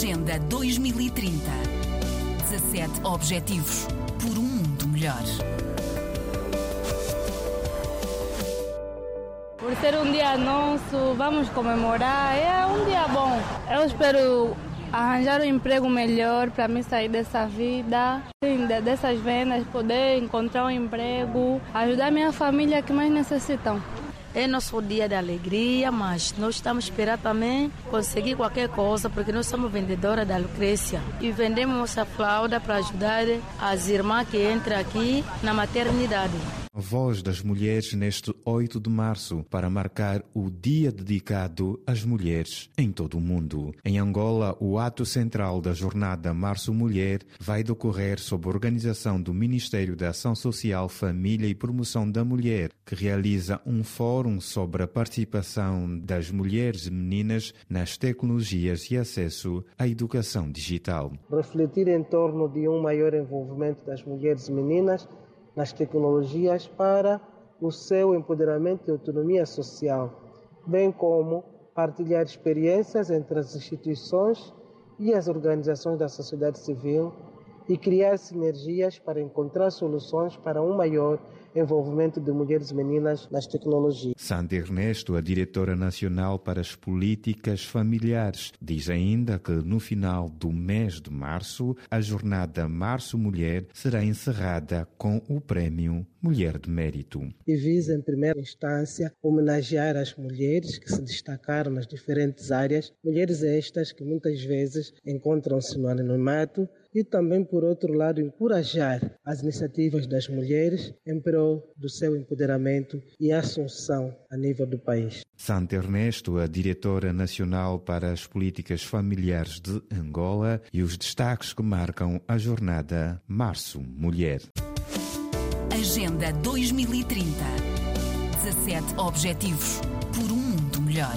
Agenda 2030. 17 Objetivos por um mundo melhor. Por ser um dia nosso, vamos comemorar. É um dia bom. Eu espero arranjar um emprego melhor para mim sair dessa vida, dessas vendas, poder encontrar um emprego, ajudar minha família que mais necessitam. É nosso dia de alegria, mas nós estamos esperando também conseguir qualquer coisa, porque nós somos vendedora da Lucrécia e vendemos nossa flauta para ajudar as irmãs que entram aqui na maternidade. Voz das Mulheres neste 8 de março para marcar o dia dedicado às mulheres em todo o mundo. Em Angola, o ato central da jornada Março Mulher vai decorrer sob a organização do Ministério da Ação Social, Família e Promoção da Mulher, que realiza um fórum sobre a participação das mulheres e meninas nas tecnologias e acesso à educação digital. Refletir em torno de um maior envolvimento das mulheres e meninas nas tecnologias para o seu empoderamento e autonomia social, bem como partilhar experiências entre as instituições e as organizações da sociedade civil e criar sinergias para encontrar soluções para um maior envolvimento de mulheres e meninas nas tecnologias. Sandra Ernesto, a diretora nacional para as políticas familiares, diz ainda que no final do mês de março, a jornada Março Mulher será encerrada com o prémio Mulher de Mérito. E visa, em primeira instância, homenagear as mulheres que se destacaram nas diferentes áreas, mulheres estas que muitas vezes encontram-se no anonimato e também, por outro lado, encorajar as iniciativas das mulheres em prol do seu empoderamento e assunção a nível do país. Santa Ernesto, a diretora nacional para as políticas familiares de Angola e os destaques que marcam a jornada Março Mulher. Agenda 2030. 17 Objetivos por um mundo melhor.